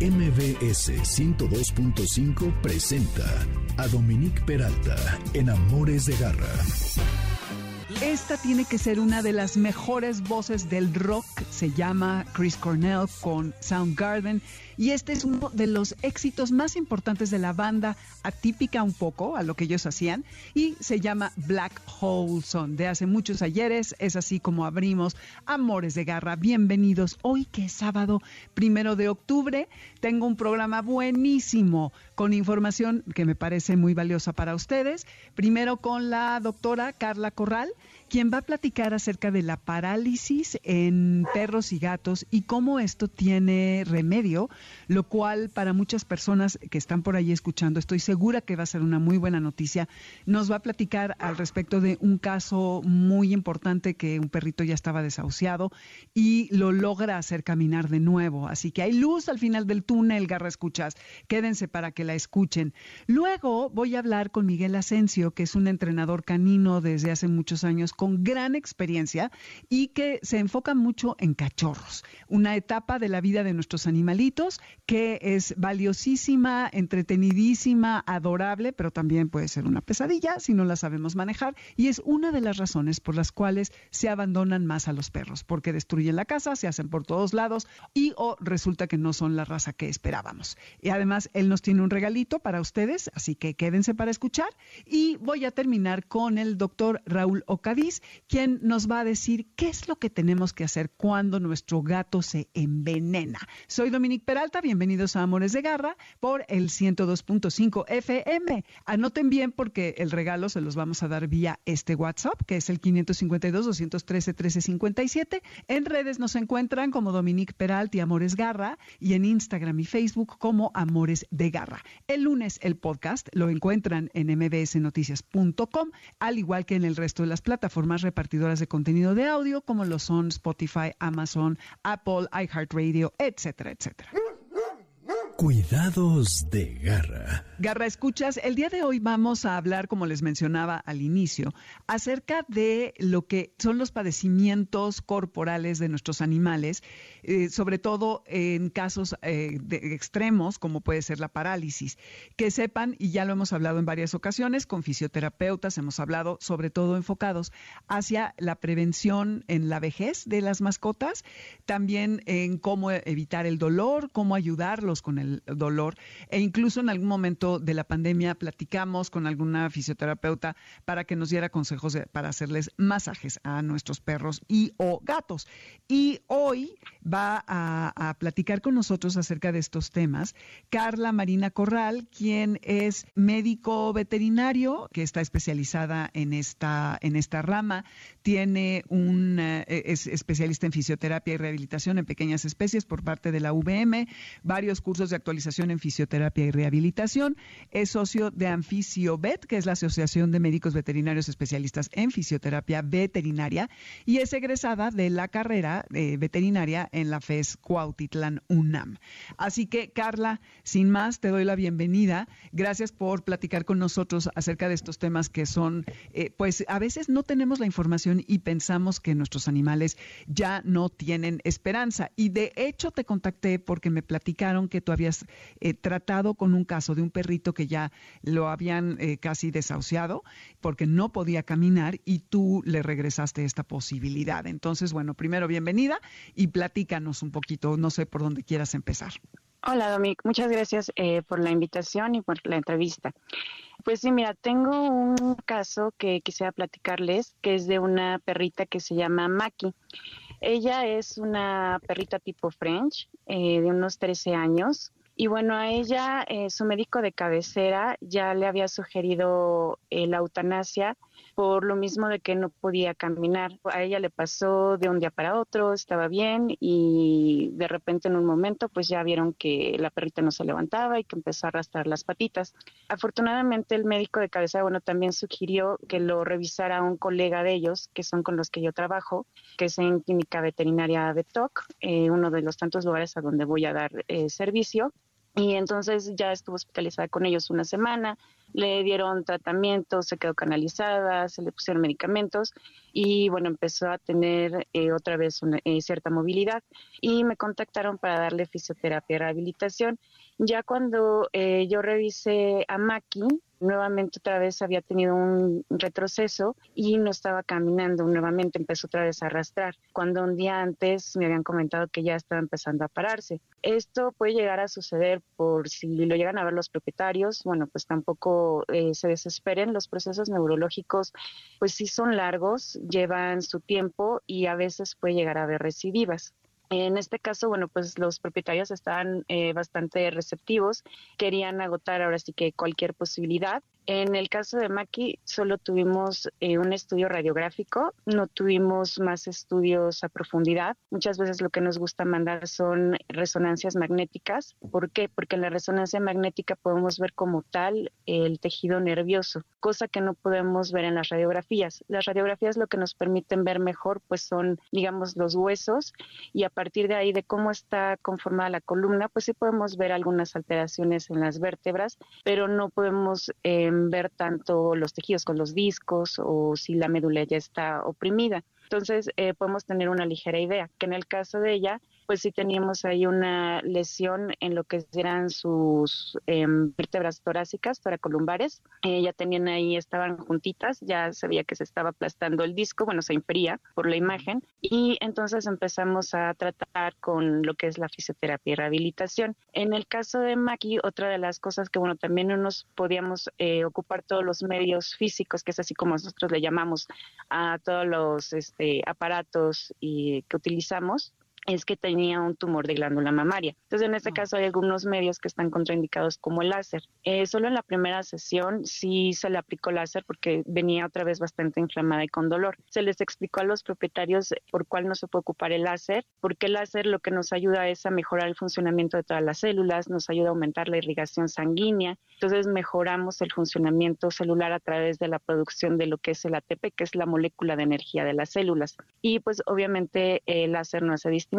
MBS 102.5 presenta a Dominique Peralta en Amores de Garra. Esta tiene que ser una de las mejores voces del rock. Se llama Chris Cornell con Soundgarden. Y este es uno de los éxitos más importantes de la banda, atípica un poco a lo que ellos hacían. Y se llama Black Hole Son. De hace muchos ayeres es así como abrimos Amores de Garra. Bienvenidos. Hoy que es sábado primero de octubre, tengo un programa buenísimo con información que me parece muy valiosa para ustedes. Primero con la doctora Carla Corral quien va a platicar acerca de la parálisis en perros y gatos y cómo esto tiene remedio, lo cual para muchas personas que están por ahí escuchando, estoy segura que va a ser una muy buena noticia. Nos va a platicar al respecto de un caso muy importante que un perrito ya estaba desahuciado y lo logra hacer caminar de nuevo. Así que hay luz al final del túnel, Garra Escuchas. Quédense para que la escuchen. Luego voy a hablar con Miguel Asensio, que es un entrenador canino desde hace muchos años con gran experiencia y que se enfoca mucho en cachorros, una etapa de la vida de nuestros animalitos que es valiosísima, entretenidísima, adorable, pero también puede ser una pesadilla si no la sabemos manejar y es una de las razones por las cuales se abandonan más a los perros, porque destruyen la casa, se hacen por todos lados y o resulta que no son la raza que esperábamos. Y además él nos tiene un regalito para ustedes, así que quédense para escuchar y voy a terminar con el doctor Raúl Ocadí quien nos va a decir qué es lo que tenemos que hacer cuando nuestro gato se envenena. Soy Dominique Peralta, bienvenidos a Amores de Garra por el 102.5 FM. Anoten bien porque el regalo se los vamos a dar vía este WhatsApp, que es el 552-213-1357. En redes nos encuentran como Dominique Peralta y Amores Garra y en Instagram y Facebook como Amores de Garra. El lunes el podcast lo encuentran en mbsnoticias.com, al igual que en el resto de las plataformas formas repartidoras de contenido de audio como lo son Spotify, Amazon, Apple, iHeartRadio, etcétera, etcétera. Cuidados de garra. Garra, escuchas, el día de hoy vamos a hablar, como les mencionaba al inicio, acerca de lo que son los padecimientos corporales de nuestros animales, eh, sobre todo en casos eh, de extremos, como puede ser la parálisis. Que sepan, y ya lo hemos hablado en varias ocasiones, con fisioterapeutas hemos hablado, sobre todo enfocados hacia la prevención en la vejez de las mascotas, también en cómo evitar el dolor, cómo ayudarlos con el dolor. E incluso en algún momento de la pandemia platicamos con alguna fisioterapeuta para que nos diera consejos para hacerles masajes a nuestros perros y o gatos. Y hoy va a, platicar con nosotros acerca de estos temas Carla Marina Corral, quien es médico veterinario que está especializada en esta, en esta rama. Tiene un, eh, es especialista en fisioterapia y rehabilitación en pequeñas especies por parte de la UVM, varios cursos de actualización en fisioterapia y rehabilitación. Es socio de Anfisiobet, que es la Asociación de Médicos Veterinarios Especialistas en Fisioterapia Veterinaria, y es egresada de la carrera eh, veterinaria en la FES Cuautitlán UNAM. Así que, Carla, sin más, te doy la bienvenida. Gracias por platicar con nosotros acerca de estos temas que son, eh, pues a veces no tenemos la información y pensamos que nuestros animales ya no tienen esperanza. Y de hecho te contacté porque me platicaron que tú habías eh, tratado con un caso de un perrito que ya lo habían eh, casi desahuciado porque no podía caminar y tú le regresaste esta posibilidad. Entonces, bueno, primero bienvenida y platícanos un poquito, no sé por dónde quieras empezar. Hola, Domic. Muchas gracias eh, por la invitación y por la entrevista. Pues sí, mira, tengo un caso que quisiera platicarles, que es de una perrita que se llama Maki. Ella es una perrita tipo French, de unos 13 años, y bueno, a ella, eh, su médico de cabecera ya le había sugerido eh, la eutanasia por lo mismo de que no podía caminar. A ella le pasó de un día para otro, estaba bien y de repente en un momento pues ya vieron que la perrita no se levantaba y que empezó a arrastrar las patitas. Afortunadamente el médico de cabecera, bueno, también sugirió que lo revisara un colega de ellos, que son con los que yo trabajo, que es en Clínica Veterinaria de TOC, eh, uno de los tantos lugares a donde voy a dar servicio y entonces ya estuvo hospitalizada con ellos una semana, le dieron tratamiento, se quedó canalizada, se le pusieron medicamentos y bueno, empezó a tener eh, otra vez una, eh, cierta movilidad y me contactaron para darle fisioterapia y rehabilitación. Ya cuando eh, yo revisé a Maki, nuevamente otra vez había tenido un retroceso y no estaba caminando, nuevamente empezó otra vez a arrastrar, cuando un día antes me habían comentado que ya estaba empezando a pararse. Esto puede llegar a suceder por si lo llegan a ver los propietarios, bueno, pues tampoco eh, se desesperen, los procesos neurológicos pues sí son largos, llevan su tiempo y a veces puede llegar a haber recidivas. En este caso, bueno, pues los propietarios estaban eh, bastante receptivos, querían agotar ahora sí que cualquier posibilidad en el caso de Maki, solo tuvimos eh, un estudio radiográfico, no tuvimos más estudios a profundidad. Muchas veces lo que nos gusta mandar son resonancias magnéticas. ¿Por qué? Porque en la resonancia magnética podemos ver como tal el tejido nervioso, cosa que no podemos ver en las radiografías. Las radiografías lo que nos permiten ver mejor, pues son, digamos, los huesos y a partir de ahí de cómo está conformada la columna, pues sí podemos ver algunas alteraciones en las vértebras, pero no podemos eh, ver tanto los tejidos con los discos o si la médula ya está oprimida. Entonces, eh, podemos tener una ligera idea, que en el caso de ella, pues sí teníamos ahí una lesión en lo que eran sus em, vértebras torácicas, toracolumbares. Eh, ya tenían ahí, estaban juntitas, ya sabía que se estaba aplastando el disco, bueno, se infería por la imagen. Y entonces empezamos a tratar con lo que es la fisioterapia y rehabilitación. En el caso de Maki, otra de las cosas que, bueno, también no nos podíamos eh, ocupar todos los medios físicos, que es así como nosotros le llamamos a todos los este, aparatos y, que utilizamos, es que tenía un tumor de glándula mamaria. Entonces, en este ah. caso hay algunos medios que están contraindicados como el láser. Eh, solo en la primera sesión sí se le aplicó láser porque venía otra vez bastante inflamada y con dolor. Se les explicó a los propietarios por cuál no se puede ocupar el láser, porque el láser lo que nos ayuda es a mejorar el funcionamiento de todas las células, nos ayuda a aumentar la irrigación sanguínea. Entonces, mejoramos el funcionamiento celular a través de la producción de lo que es el ATP, que es la molécula de energía de las células. Y pues obviamente el láser no hace distinción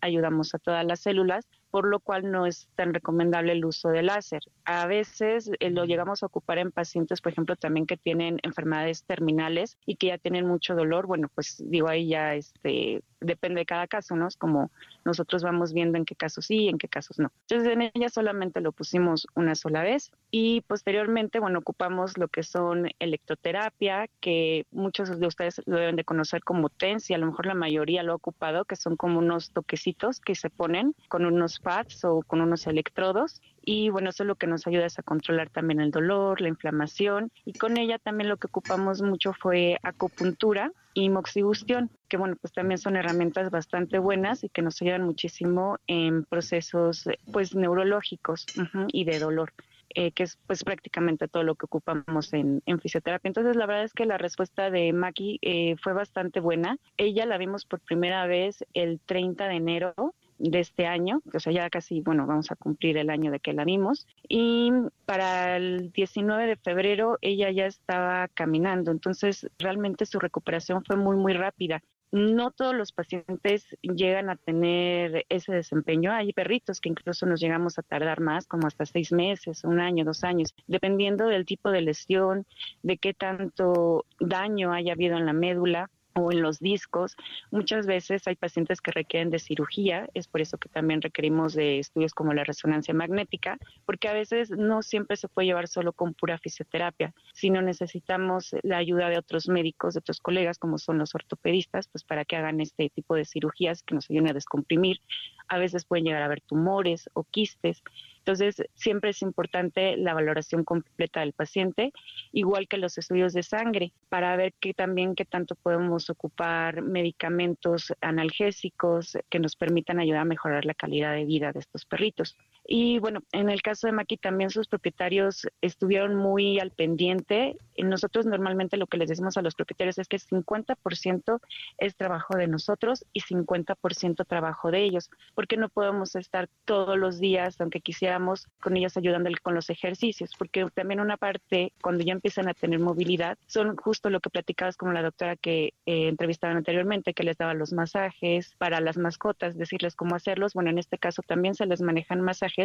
ayudamos a todas las células, por lo cual no es tan recomendable el uso del láser. A veces eh, lo llegamos a ocupar en pacientes, por ejemplo, también que tienen enfermedades terminales y que ya tienen mucho dolor. Bueno, pues digo ahí ya este depende de cada caso, ¿no? Es como nosotros vamos viendo en qué casos sí, en qué casos no. Entonces en ella solamente lo pusimos una sola vez y posteriormente, bueno, ocupamos lo que son electroterapia, que muchos de ustedes lo deben de conocer como TENS y a lo mejor la mayoría lo ha ocupado, que son como unos toquecitos que se ponen con unos pads o con unos electrodos y bueno, eso lo que nos ayuda es a controlar también el dolor, la inflamación y con ella también lo que ocupamos mucho fue acupuntura y moxibustión, que bueno, pues también son herramientas bastante buenas y que nos ayudan muchísimo en procesos pues neurológicos y de dolor. Eh, que es pues prácticamente todo lo que ocupamos en, fisioterapia. Entonces la verdad es que la respuesta de Maki eh, fue bastante buena. Ella la vimos por primera vez el 30 de enero de este año, o sea, ya casi, bueno, vamos a cumplir el año de que la vimos. Y para el 19 de febrero ella ya estaba caminando, entonces realmente su recuperación fue muy, muy rápida. No todos los pacientes llegan a tener ese desempeño. Hay perritos que incluso nos llegamos a tardar más, como hasta seis meses, un año, dos años, dependiendo del tipo de lesión, de qué tanto daño haya habido en la médula o en los discos. Muchas veces hay pacientes que requieren de cirugía, es por eso que también requerimos de estudios como la resonancia magnética, porque a veces no siempre se puede llevar solo con pura fisioterapia, sino necesitamos la ayuda de otros médicos, de otros colegas, como son los ortopedistas, pues para que hagan este tipo de cirugías que nos ayuden a descomprimir. A veces pueden llegar a haber tumores o quistes. Entonces, siempre es importante la valoración completa del paciente, igual que los estudios de sangre, para ver qué también qué tanto podemos ocupar medicamentos analgésicos que nos permitan ayudar a mejorar la calidad de vida de estos perritos. Y bueno, en el caso de Maki también sus propietarios estuvieron muy al pendiente. Nosotros normalmente lo que les decimos a los propietarios es que 50% es trabajo de nosotros y 50% trabajo de ellos, porque no podemos estar todos los días, aunque quisiéramos, con ellas ayudándole con los ejercicios, porque también una parte, cuando ya empiezan a tener movilidad, son justo lo que platicabas con la doctora que eh, entrevistaban anteriormente, que les daba los masajes para las mascotas, decirles cómo hacerlos. Bueno, en este caso también se les manejan masajes,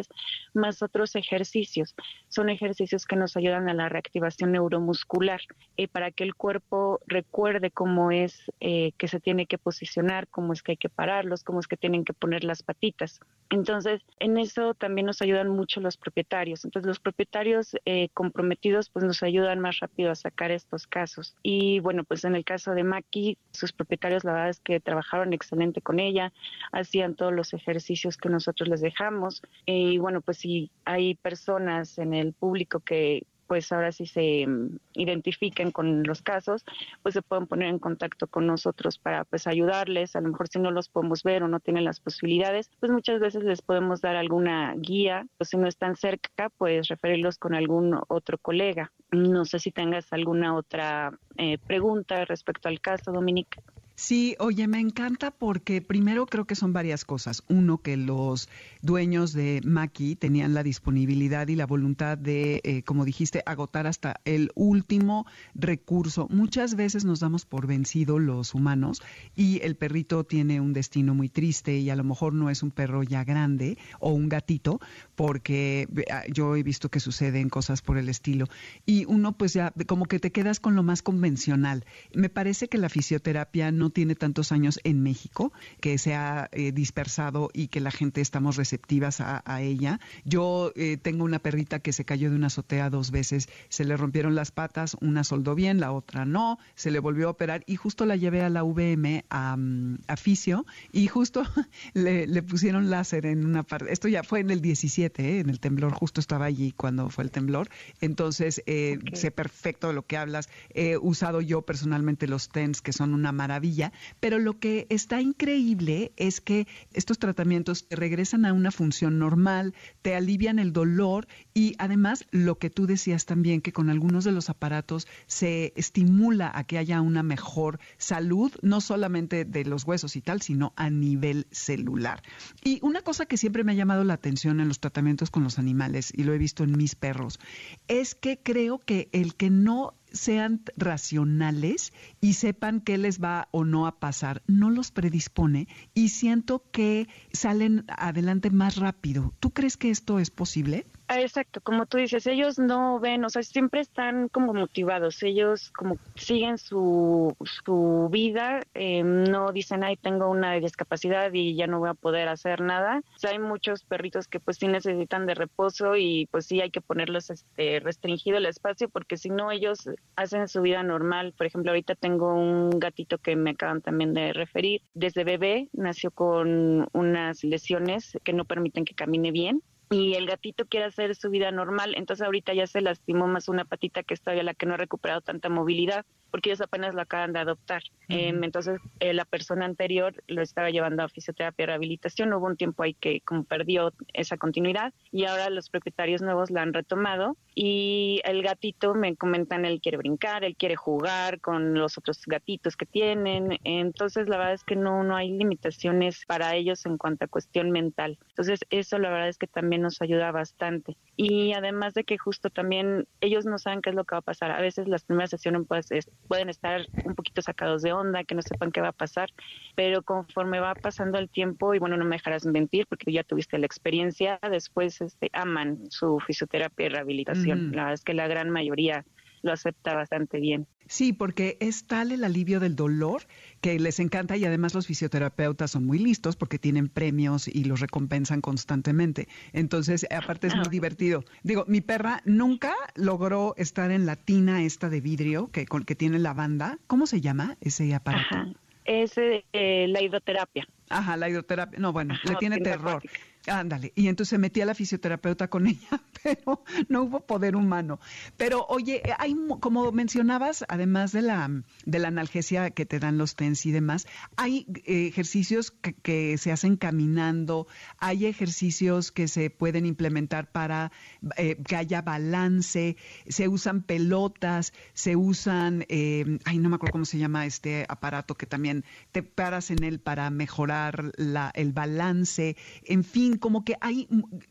más otros ejercicios. Son ejercicios que nos ayudan a la reactivación neuromuscular eh, para que el cuerpo recuerde cómo es eh, que se tiene que posicionar, cómo es que hay que pararlos, cómo es que tienen que poner las patitas. Entonces, en eso también nos ayudan mucho los propietarios. Entonces, los propietarios eh, comprometidos pues nos ayudan más rápido a sacar estos casos. Y bueno, pues en el caso de Maki, sus propietarios la verdad es que trabajaron excelente con ella, hacían todos los ejercicios que nosotros les dejamos. Y bueno, pues si hay personas en el público que pues ahora sí se mm, identifiquen con los casos, pues se pueden poner en contacto con nosotros para pues ayudarles, a lo mejor si no los podemos ver o no tienen las posibilidades, pues muchas veces les podemos dar alguna guía, o si no están cerca, pues referirlos con algún otro colega. No sé si tengas alguna otra eh, pregunta respecto al caso, Dominique. Sí, oye, me encanta porque primero creo que son varias cosas. Uno, que los dueños de Maki tenían la disponibilidad y la voluntad de, eh, como dijiste, agotar hasta el último recurso. Muchas veces nos damos por vencido los humanos y el perrito tiene un destino muy triste y a lo mejor no es un perro ya grande o un gatito, porque ah, yo he visto que suceden cosas por el estilo. Y uno pues ya como que te quedas con lo más convencional. Me parece que la fisioterapia no no tiene tantos años en México, que se ha eh, dispersado y que la gente estamos receptivas a, ella. Yo eh, tengo una perrita que se cayó de una azotea dos veces, se le rompieron las patas, una soldó bien, la otra no, se le volvió a operar y justo la llevé a la VM a, mm, a Fisio y justo le, pusieron láser en una parte. Esto ya fue en el 17, ¿eh? en el temblor, justo estaba allí cuando fue el temblor. Entonces, sé perfecto de lo que hablas. He usado yo personalmente los TENS, que son una maravilla pero lo que está increíble es que estos tratamientos regresan a una función normal, te alivian el dolor y además lo que tú decías también, que con algunos de los aparatos se estimula a que haya una mejor salud, no solamente de los huesos y tal, sino a nivel celular. Y una cosa que siempre me ha llamado la atención en los tratamientos con los animales, y lo he visto en mis perros, es que creo que el que no sean racionales y sepan qué les va o no a pasar, no los predispone y siento que salen adelante más rápido. ¿Tú crees que esto es posible? Ah, exacto, como tú dices, ellos no ven, o sea, siempre están como motivados, ellos como siguen su, su vida, eh, no dicen, ay, tengo una discapacidad y ya no voy a poder hacer nada. Hay muchos perritos que pues sí necesitan de reposo y pues sí hay que ponerlos este, restringido el espacio porque si no ellos hacen su vida normal. Por ejemplo, ahorita tengo un gatito que me acaban también de referir, desde bebé nació con unas lesiones que no permiten que camine bien y el gatito quiere hacer su vida normal, entonces ahorita ya se lastimó más una patita que es todavía la que no ha recuperado tanta movilidad porque ellos apenas lo acaban de adoptar. Em, entonces, eh, la persona anterior lo estaba llevando a fisioterapia y rehabilitación. Hubo un tiempo ahí que como perdió esa continuidad y ahora los propietarios nuevos la han retomado y el gatito me comentan, él quiere brincar, él quiere jugar con los otros gatitos que tienen. Entonces, la verdad es que no, no hay limitaciones para ellos en cuanto a cuestión mental. Entonces, eso la verdad es que también nos ayuda bastante. Y además de que justo también ellos no saben qué es lo que va a pasar. A veces las primeras sesiones pues, pueden estar un poquito sacados de onda, que no sepan qué va a pasar, pero conforme va pasando el tiempo, y bueno, no me dejarás mentir porque ya tuviste la experiencia, después este, aman su fisioterapia y rehabilitación. La verdad es que la gran mayoría lo acepta bastante bien. Sí, porque es tal el alivio del dolor que les encanta y además los fisioterapeutas son muy listos porque tienen premios y los recompensan constantemente. Entonces, aparte es muy ah. divertido. Digo, mi perra nunca logró estar en la tina esta de vidrio que, con, que tiene la banda. ¿Cómo se llama ese aparato? Es eh, la hidroterapia. Ajá, la hidroterapia. No, bueno, le tiene terror. Ándale, y entonces metí a la fisioterapeuta con ella, pero no hubo poder humano. Pero oye, hay como mencionabas, además de la de la analgesia que te dan los TENS y demás, hay eh, ejercicios que, se hacen caminando, hay ejercicios que se pueden implementar para eh, que haya balance, se usan pelotas, se usan, eh, ay, no me acuerdo cómo se llama este aparato que también te paras en él para mejorar el balance, en fin, como que hay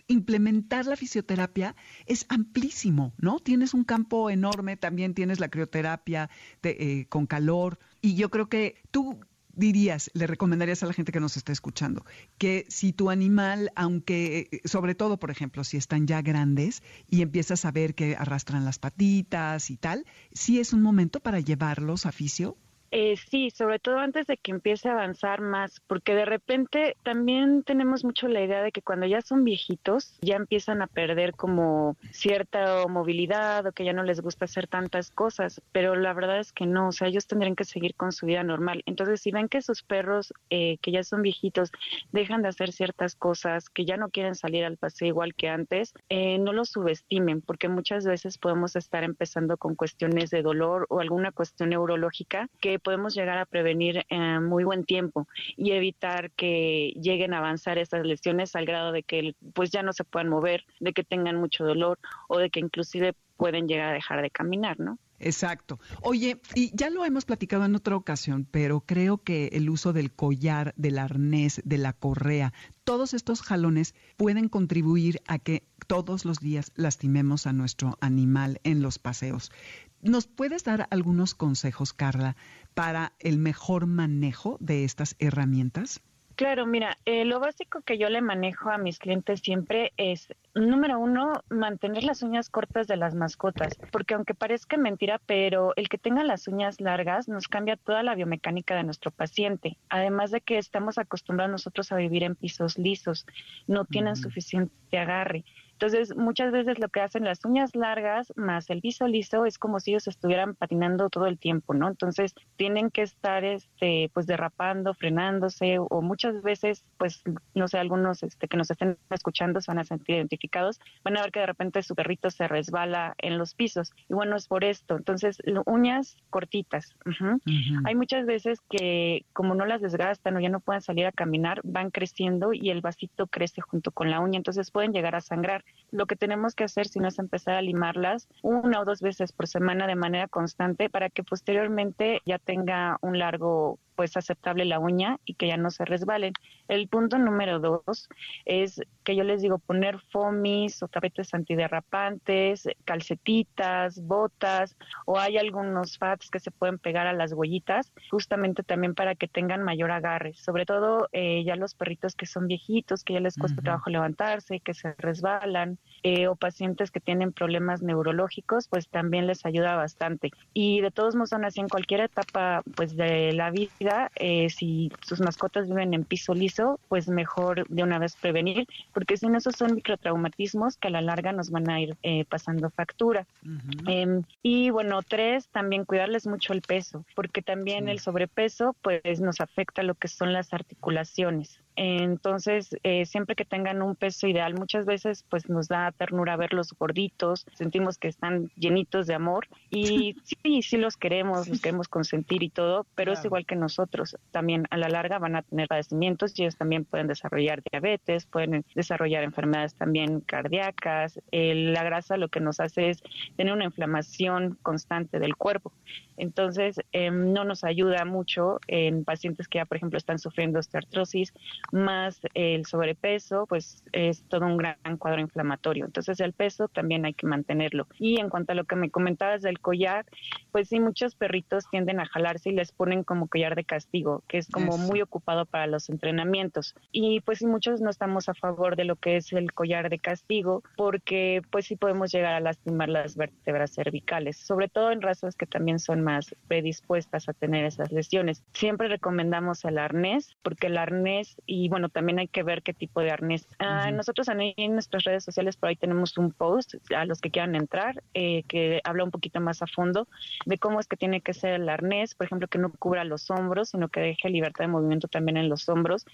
implementar la fisioterapia es amplísimo, ¿no? Tienes un campo enorme, también tienes la crioterapia eh, con calor y yo creo que tú dirías, le recomendarías a la gente que nos está escuchando, que si tu animal, aunque, eh, sobre todo, por ejemplo, si están ya grandes y empiezas a ver que arrastran las patitas y tal, sí es un momento para llevarlos a fisio? Eh, sí, sobre todo antes de que empiece a avanzar más, porque de repente también tenemos mucho la idea de que cuando ya son viejitos ya empiezan a perder como cierta movilidad o que ya no les gusta hacer tantas cosas, pero la verdad es que no, o sea, ellos tendrían que seguir con su vida normal. Entonces, si ven que sus perros eh, que ya son viejitos dejan de hacer ciertas cosas, que ya no quieren salir al paseo igual que antes, eh, no los subestimen, porque muchas veces podemos estar empezando con cuestiones de dolor o alguna cuestión neurológica que podemos llegar a prevenir en muy buen tiempo y evitar que lleguen a avanzar estas lesiones al grado de que pues ya no se puedan mover, de que tengan mucho dolor o de que inclusive pueden llegar a dejar de caminar, ¿no? Exacto. Oye, y ya lo hemos platicado en otra ocasión, pero creo que el uso del collar, del arnés, de la correa, todos estos jalones pueden contribuir a que todos los días lastimemos a nuestro animal en los paseos. ¿Nos puedes dar algunos consejos, Carla, para el mejor manejo de estas herramientas? Claro, mira, eh, lo básico que yo le manejo a mis clientes siempre es, número uno, mantener las uñas cortas de las mascotas, porque aunque parezca mentira, pero el que tenga las uñas largas nos cambia toda la biomecánica de nuestro paciente, además de que estamos acostumbrados nosotros a vivir en pisos lisos, no tienen suficiente agarre. Entonces, muchas veces lo que hacen las uñas largas más el piso liso es como si ellos estuvieran patinando todo el tiempo, ¿no? Entonces, tienen que estar este pues derrapando, frenándose o muchas veces pues no sé, algunos este que nos estén escuchando se van a sentir identificados, van a ver que de repente su perrito se resbala en los pisos y bueno, es por esto. Entonces, uñas cortitas. Hay muchas veces que como no las desgastan o ya no pueden salir a caminar, van creciendo y el vasito crece junto con la uña, entonces pueden llegar a sangrar. Lo que tenemos que hacer si no es empezar a limarlas una o dos veces por semana de manera constante para que posteriormente ya tenga un largo pues aceptable la uña y que ya no se resbalen. El punto número dos es que yo les digo poner fomis o tapetes antiderrapantes, calcetitas, botas o hay algunos fats que se pueden pegar a las huellitas justamente también para que tengan mayor agarre. Sobre todo eh, ya los perritos que son viejitos, que ya les cuesta trabajo levantarse, que se resbalan eh, o pacientes que tienen problemas neurológicos, pues también les ayuda bastante. Y de todos modos son así en cualquier etapa pues de la vida eh, si sus mascotas viven en piso liso, pues mejor de una vez prevenir, porque si no, esos son microtraumatismos que a la larga nos van a ir eh, pasando factura. Em, y bueno, tres, también cuidarles mucho el peso, porque también el sobrepeso pues nos afecta lo que son las articulaciones. Entonces, eh, siempre que tengan un peso ideal, muchas veces pues nos da ternura verlos gorditos, sentimos que están llenitos de amor y sí, sí los queremos, los queremos consentir y todo, pero es igual que nosotros. También a la larga van a tener padecimientos y ellos también pueden desarrollar diabetes, pueden desarrollar enfermedades también cardíacas. la grasa lo que nos hace es tener una inflamación constante del cuerpo. Entonces, em, no nos ayuda mucho en pacientes que ya, por ejemplo, están sufriendo osteoartrosis, más el sobrepeso, pues es todo un gran cuadro inflamatorio. Entonces, el peso también hay que mantenerlo. Y en cuanto a lo que me comentabas del collar, pues sí, muchos perritos tienden a jalarse y les ponen como collar de castigo, que es como muy ocupado para los entrenamientos. Y pues sí, muchos no estamos a favor de lo que es el collar de castigo, porque pues sí podemos llegar a lastimar las vértebras cervicales, sobre todo en razas que también son más predispuestas a tener esas lesiones. Siempre recomendamos el arnés, porque el arnés, y bueno, también hay que ver qué tipo de arnés. Ah, nosotros en, nuestras redes sociales por ahí tenemos un post a los que quieran entrar, eh, que habla un poquito más a fondo de cómo es que tiene que ser el arnés, por ejemplo, que no cubra los hombros, sino que deje libertad de movimiento también en los hombros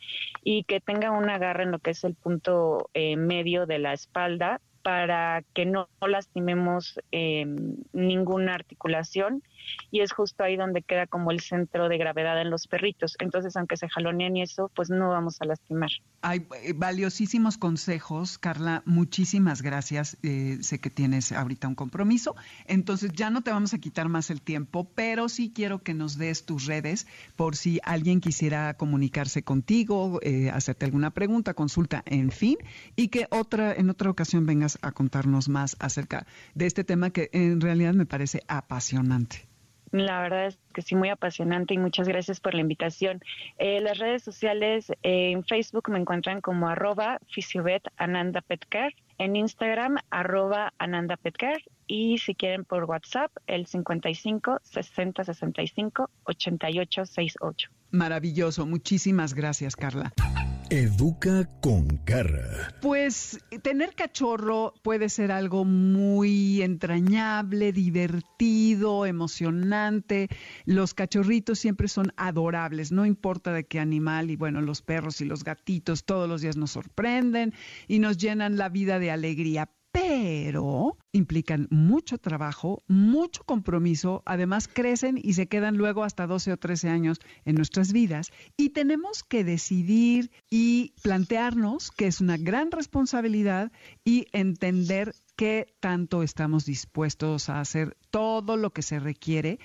y que tenga un agarre en lo que es el punto eh, medio de la espalda para que no, lastimemos eh, ninguna articulación y es justo ahí donde queda como el centro de gravedad en los perritos. Entonces, aunque se jalonean y eso, pues no vamos a lastimar. Hay eh, valiosísimos consejos, Carla. Muchísimas gracias. Eh, sé que tienes ahorita un compromiso, entonces ya no te vamos a quitar más el tiempo, pero sí quiero que nos des tus redes por si alguien quisiera comunicarse contigo, eh, hacerte alguna pregunta, consulta, en fin, y que otra en otra ocasión vengas a contarnos más acerca de este tema que en realidad me parece apasionante. La verdad es que sí, muy apasionante y muchas gracias por la invitación. Eh, las redes sociales eh, en Facebook me encuentran como arroba fisiobet Ananda Petcar, en Instagram arroba Ananda Petcar y si quieren por WhatsApp el 55 60 65 88 68. Maravilloso, muchísimas gracias Carla. Educa con garra. Pues tener cachorro puede ser algo muy entrañable, divertido, emocionante. Los cachorritos siempre son adorables, no importa de qué animal. Y bueno, los perros y los gatitos todos los días nos sorprenden y nos llenan la vida de alegría pero implican mucho trabajo, mucho compromiso, además crecen y se quedan luego hasta 12 o 13 años en nuestras vidas y tenemos que decidir y plantearnos que es una gran responsabilidad y entender qué tanto estamos dispuestos a hacer todo lo que se requiere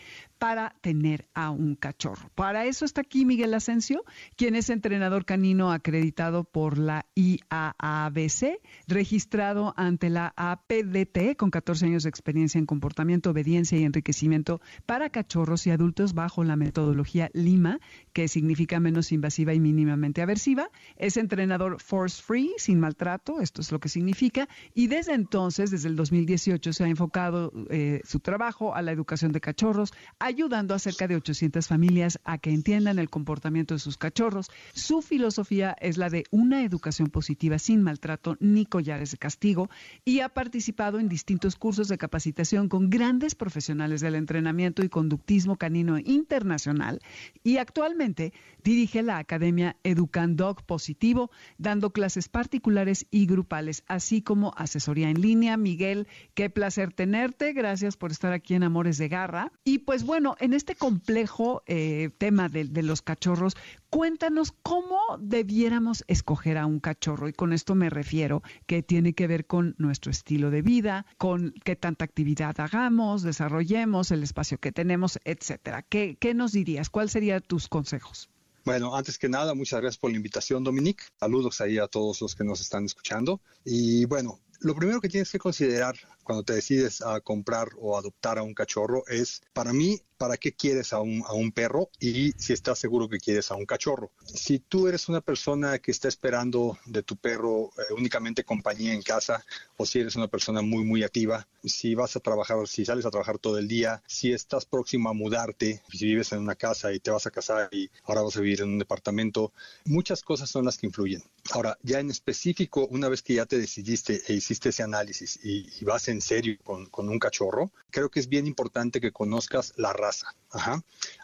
para tener a un cachorro. Para eso está aquí Miguel Asensio, quien es entrenador canino acreditado por la IAABC, registrado ante la APDT con 14 años de experiencia en comportamiento, obediencia y enriquecimiento para cachorros y adultos bajo la metodología Lima, que significa menos invasiva y mínimamente aversiva. Es entrenador force free, sin maltrato, esto es lo que significa, y desde entonces, desde el 2018, se ha enfocado eh, su trabajo a la educación de cachorros, ayudando a cerca de 800 familias a que entiendan el comportamiento de sus cachorros. Su filosofía es la de una educación positiva sin maltrato ni collares de castigo y ha participado en distintos cursos de capacitación con grandes profesionales del entrenamiento y conductismo canino internacional y actualmente dirige la Academia Educandog Positivo, dando clases particulares y grupales, así como asesoría en línea. Miguel, qué placer tenerte. Gracias por estar aquí en Amores de Garra. Y pues bueno, bueno, en este complejo eh, tema de, los cachorros, cuéntanos cómo debiéramos escoger a un cachorro. Y con esto me refiero que tiene que ver con nuestro estilo de vida, con qué tanta actividad hagamos, desarrollemos, el espacio que tenemos, etcétera. ¿Qué, qué nos dirías? ¿Cuáles serían tus consejos? Bueno, antes que nada, muchas gracias por la invitación, Dominique. Saludos ahí a todos los que nos están escuchando. Y bueno, lo primero que tienes que considerar cuando te decides a comprar o adoptar a un cachorro es, para mí, para qué quieres a un, a un perro y si estás seguro que quieres a un cachorro. Si tú eres una persona que está esperando de tu perro eh, únicamente compañía en casa o si eres una persona muy, muy activa, si vas a trabajar, si sales a trabajar todo el día, si estás próximo a mudarte, si vives en una casa y te vas a casar y ahora vas a vivir en un departamento, muchas cosas son las que influyen. Ahora, ya en específico, una vez que ya te decidiste e hiciste ese análisis y, y vas en serio con, un cachorro, creo que es bien importante que conozcas la raza.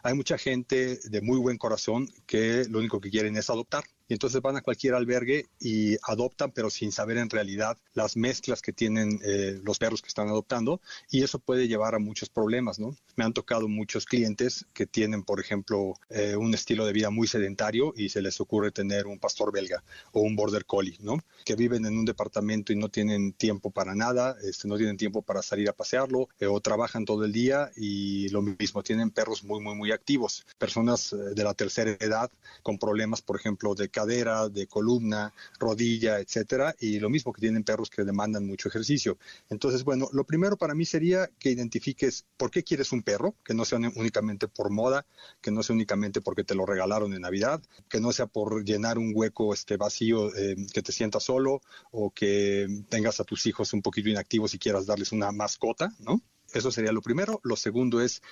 Hay mucha gente de muy buen corazón que lo único que quieren es adoptar y entonces van a cualquier albergue y adoptan, pero sin saber en realidad las mezclas que tienen eh, los perros que están adoptando y eso puede llevar a muchos problemas, ¿no? Me han tocado muchos clientes que tienen, por ejemplo, eh, un estilo de vida muy sedentario y se les ocurre tener un pastor belga o un border collie, ¿no? Que viven en un departamento y no tienen tiempo para nada, este, no tienen tiempo para salir a pasearlo eh, o trabajan todo el día y lo mismo, tienen perros muy, muy, muy activos. Personas de la tercera edad con problemas, por ejemplo, de cadera, de columna, rodilla, etcétera, y lo mismo que tienen perros que demandan mucho ejercicio. Entonces, bueno, lo primero para mí sería que identifiques por qué quieres un perro, que no sea únicamente por moda, que no sea únicamente porque te lo regalaron en Navidad, que no sea por llenar un hueco este vacío eh, que te sientas solo o que tengas a tus hijos un poquito inactivos y quieras darles una mascota, ¿no? Eso sería lo primero. Lo segundo es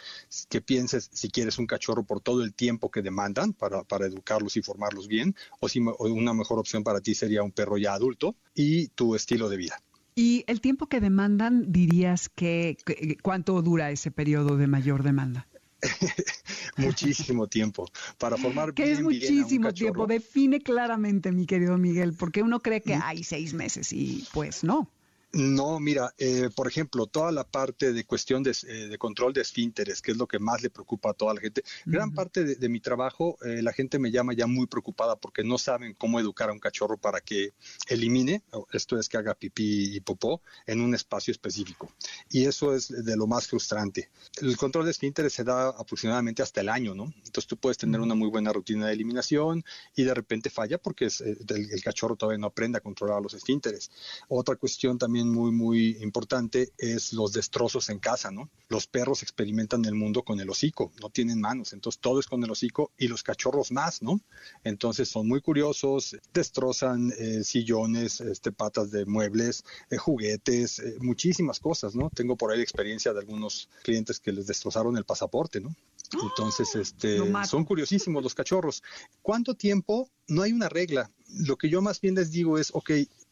que pienses si quieres un cachorro por todo el tiempo que demandan para, para educarlos y formarlos bien, o si una mejor opción para ti sería un perro ya adulto y tu estilo de vida. ¿Y el tiempo que demandan, dirías que, cuánto dura ese periodo de mayor demanda? muchísimo tiempo para formar ¿Qué es muchísimo tiempo? Define claramente, mi querido Miguel, porque uno cree que hay seis meses y pues no. No, mira, eh, por ejemplo, toda la parte de cuestión de, eh, control de esfínteres, que es lo que más le preocupa a toda la gente. Gran parte de, mi trabajo, eh, la gente me llama ya muy preocupada porque no saben cómo educar a un cachorro para que elimine, esto es que haga pipí y popó, en un espacio específico. Y eso es de lo más frustrante. El control de esfínteres se da aproximadamente hasta el año, ¿no? Entonces tú puedes tener una muy buena rutina de eliminación y de repente falla porque el, el cachorro todavía no aprende a controlar los esfínteres. Otra cuestión también muy, muy importante es los destrozos en casa, ¿no? Los perros experimentan el mundo con el hocico, no tienen manos, entonces todo es con el hocico y los cachorros más, ¿no? Entonces son muy curiosos, destrozan eh, sillones, este, patas de muebles, eh, juguetes, eh, muchísimas cosas, ¿no? Tengo por ahí experiencia de algunos clientes que les destrozaron el pasaporte, ¿no? Entonces, ¡Ah! este, son curiosísimos los cachorros. ¿Cuánto tiempo? No hay una regla. Lo que yo más bien les digo es, ok,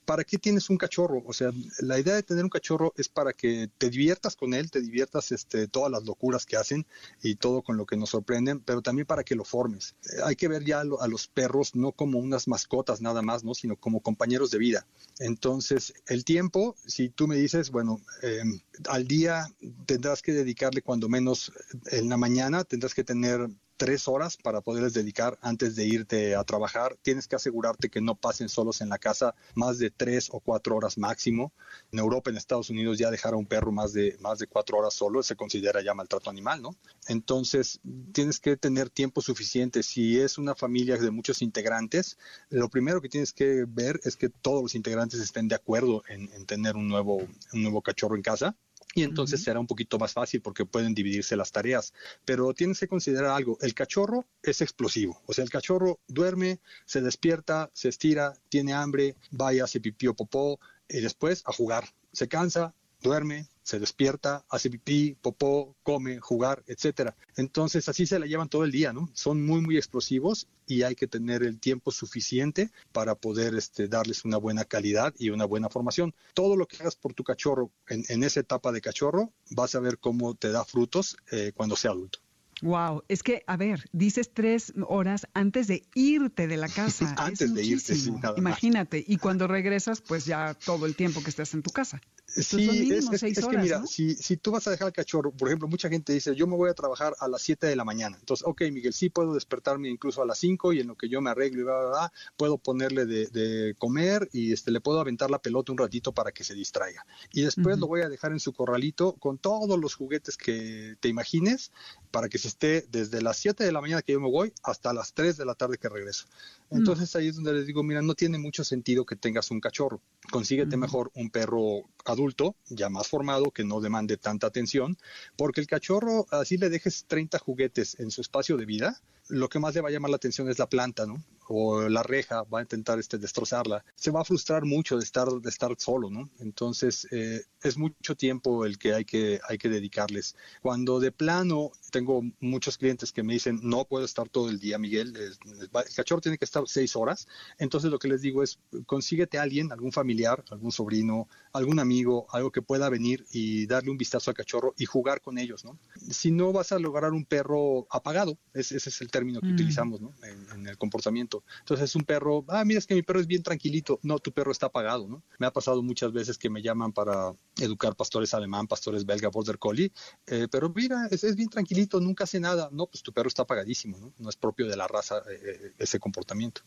¿para qué tienes un cachorro? O sea, la idea de tener un cachorro es para que te diviertas con él, te diviertas este, todas las locuras que hacen y todo con lo que nos sorprenden, pero también para que lo formes. Eh, hay que ver ya a, los perros no como unas mascotas nada más, ¿no? sino como compañeros de vida. Entonces, el tiempo, si tú me dices, bueno, em, al día tendrás que dedicarle cuando menos en la mañana, tendrás que tener tres horas para poderles dedicar antes de irte a trabajar. Tienes que asegurarte que no pasen solos en la casa más de tres o cuatro horas máximo. En Europa, en Estados Unidos, ya dejar a un perro más de, más de cuatro horas solo se considera ya maltrato animal, ¿no? Entonces, tienes que tener tiempo suficiente. Si es una familia de muchos integrantes, lo primero que tienes que ver es que todos los integrantes estén de acuerdo en, en tener un nuevo, un nuevo cachorro en casa y entonces será un poquito más fácil porque pueden dividirse las tareas. Pero tienes que considerar algo, el cachorro es explosivo, o sea, el cachorro duerme, se despierta, se estira, tiene hambre, vaya, hace pipí o popó y después a jugar. Se cansa, duerme, se despierta, hace pipí, popó, come, jugar, etcétera. Entonces así se la llevan todo el día, ¿no? Son muy muy explosivos y hay que tener el tiempo suficiente para poder este, darles una buena calidad y una buena formación. Todo lo que hagas por tu cachorro en, esa etapa de cachorro, vas a ver cómo te da frutos eh, cuando sea adulto. Wow, es que, a ver, dices tres horas antes de irte de la casa. antes de irte, sí, Imagínate, y cuando regresas, pues ya todo el tiempo que estás en tu casa. Sí, es, que mira, si, si, tú vas a dejar al cachorro, por ejemplo, mucha gente dice, yo me voy a trabajar a las 7 de la mañana. Entonces, ok, Miguel, sí puedo despertarme incluso a las 5 y en lo que yo me arreglo y bla, puedo ponerle de, comer y este, le puedo aventar la pelota un ratito para que se distraiga. Y después lo voy a dejar en su corralito con todos los juguetes que te imagines para que se esté desde las 7 de la mañana que yo me voy hasta las 3 de la tarde que regreso. Entonces ahí es donde les digo, mira, no tiene mucho sentido que tengas un cachorro. Consíguete mejor un perro adulto, ya más formado, que no demande tanta atención, porque el cachorro, así le dejes 30 juguetes en su espacio de vida, lo que más le va a llamar la atención es la planta, ¿no? O la reja, va a intentar este, destrozarla. Se va a frustrar mucho de estar, de estar solo, ¿no? Entonces, eh, es mucho tiempo el que hay, que hay que dedicarles. Cuando de plano tengo muchos clientes que me dicen, no puedo estar todo el día, Miguel, el cachorro tiene que estar seis horas. Entonces, lo que les digo es, consíguete a alguien, algún familiar, algún sobrino, algún amigo, algo que pueda venir y darle un vistazo al cachorro y jugar con ellos, ¿no? Si no vas a lograr un perro apagado, ese, es el término que mm. utilizamos, ¿no? En, el comportamiento. Entonces es un perro, ah, mira, es que mi perro es bien tranquilito. No, tu perro está apagado, ¿no? Me ha pasado muchas veces que me llaman para educar pastores alemán, pastores belga, border collie, eh, pero mira, es, bien tranquilito, nunca hace nada. No, pues tu perro está apagadísimo, ¿no? No es propio de la raza eh, eh, ese comportamiento.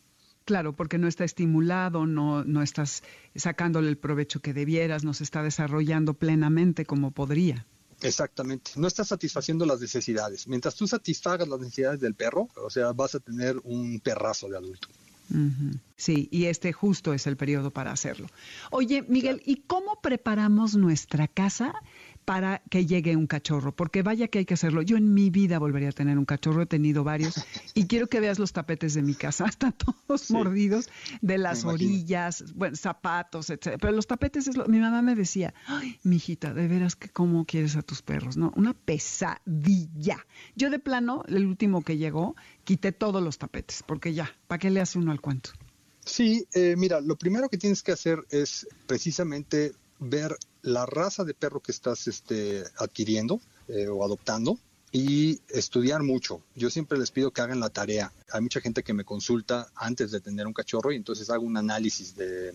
Claro, porque no está estimulado, no, no estás sacándole el provecho que debieras, no se está desarrollando plenamente como podría. Exactamente, no estás satisfaciendo las necesidades. Mientras tú satisfagas las necesidades del perro, o sea, vas a tener un perrazo de adulto. Sí, y este justo es el periodo para hacerlo. Oye, Miguel, ¿y cómo preparamos nuestra casa para que llegue un cachorro, porque vaya que hay que hacerlo. Yo en mi vida volvería a tener un cachorro, he tenido varios, y quiero que veas los tapetes de mi casa, están todos mordidos de las orillas, bueno, zapatos, etc. Pero los tapetes es lo, mi mamá me decía, ay, mijita, de veras que cómo quieres a tus perros, ¿no? Una pesadilla. Yo de plano, el último que llegó, quité todos los tapetes, porque ya, ¿para qué le hace uno al cuento? Sí, eh, mira, lo primero que tienes que hacer es precisamente ver la raza de perro que estás este, adquiriendo eh, o adoptando y estudiar mucho. Yo siempre les pido que hagan la tarea. hay mucha gente que me consulta antes de tener un cachorro y entonces hago un análisis de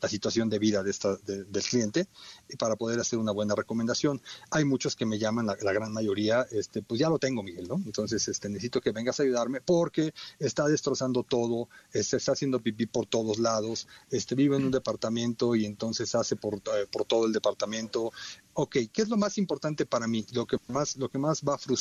la situación de vida de esta, del cliente para poder hacer una buena recomendación. Hay muchos que me llaman, la, gran mayoría, este, pues ya lo tengo, Miguel, ¿no? Entonces este, necesito que vengas a ayudarme porque está destrozando todo, este, está haciendo pipí por todos lados, este, vive en un departamento y entonces hace por, eh, por todo el departamento. Ok, ¿qué es lo más importante para mí? Lo que más, lo que más va a frustrar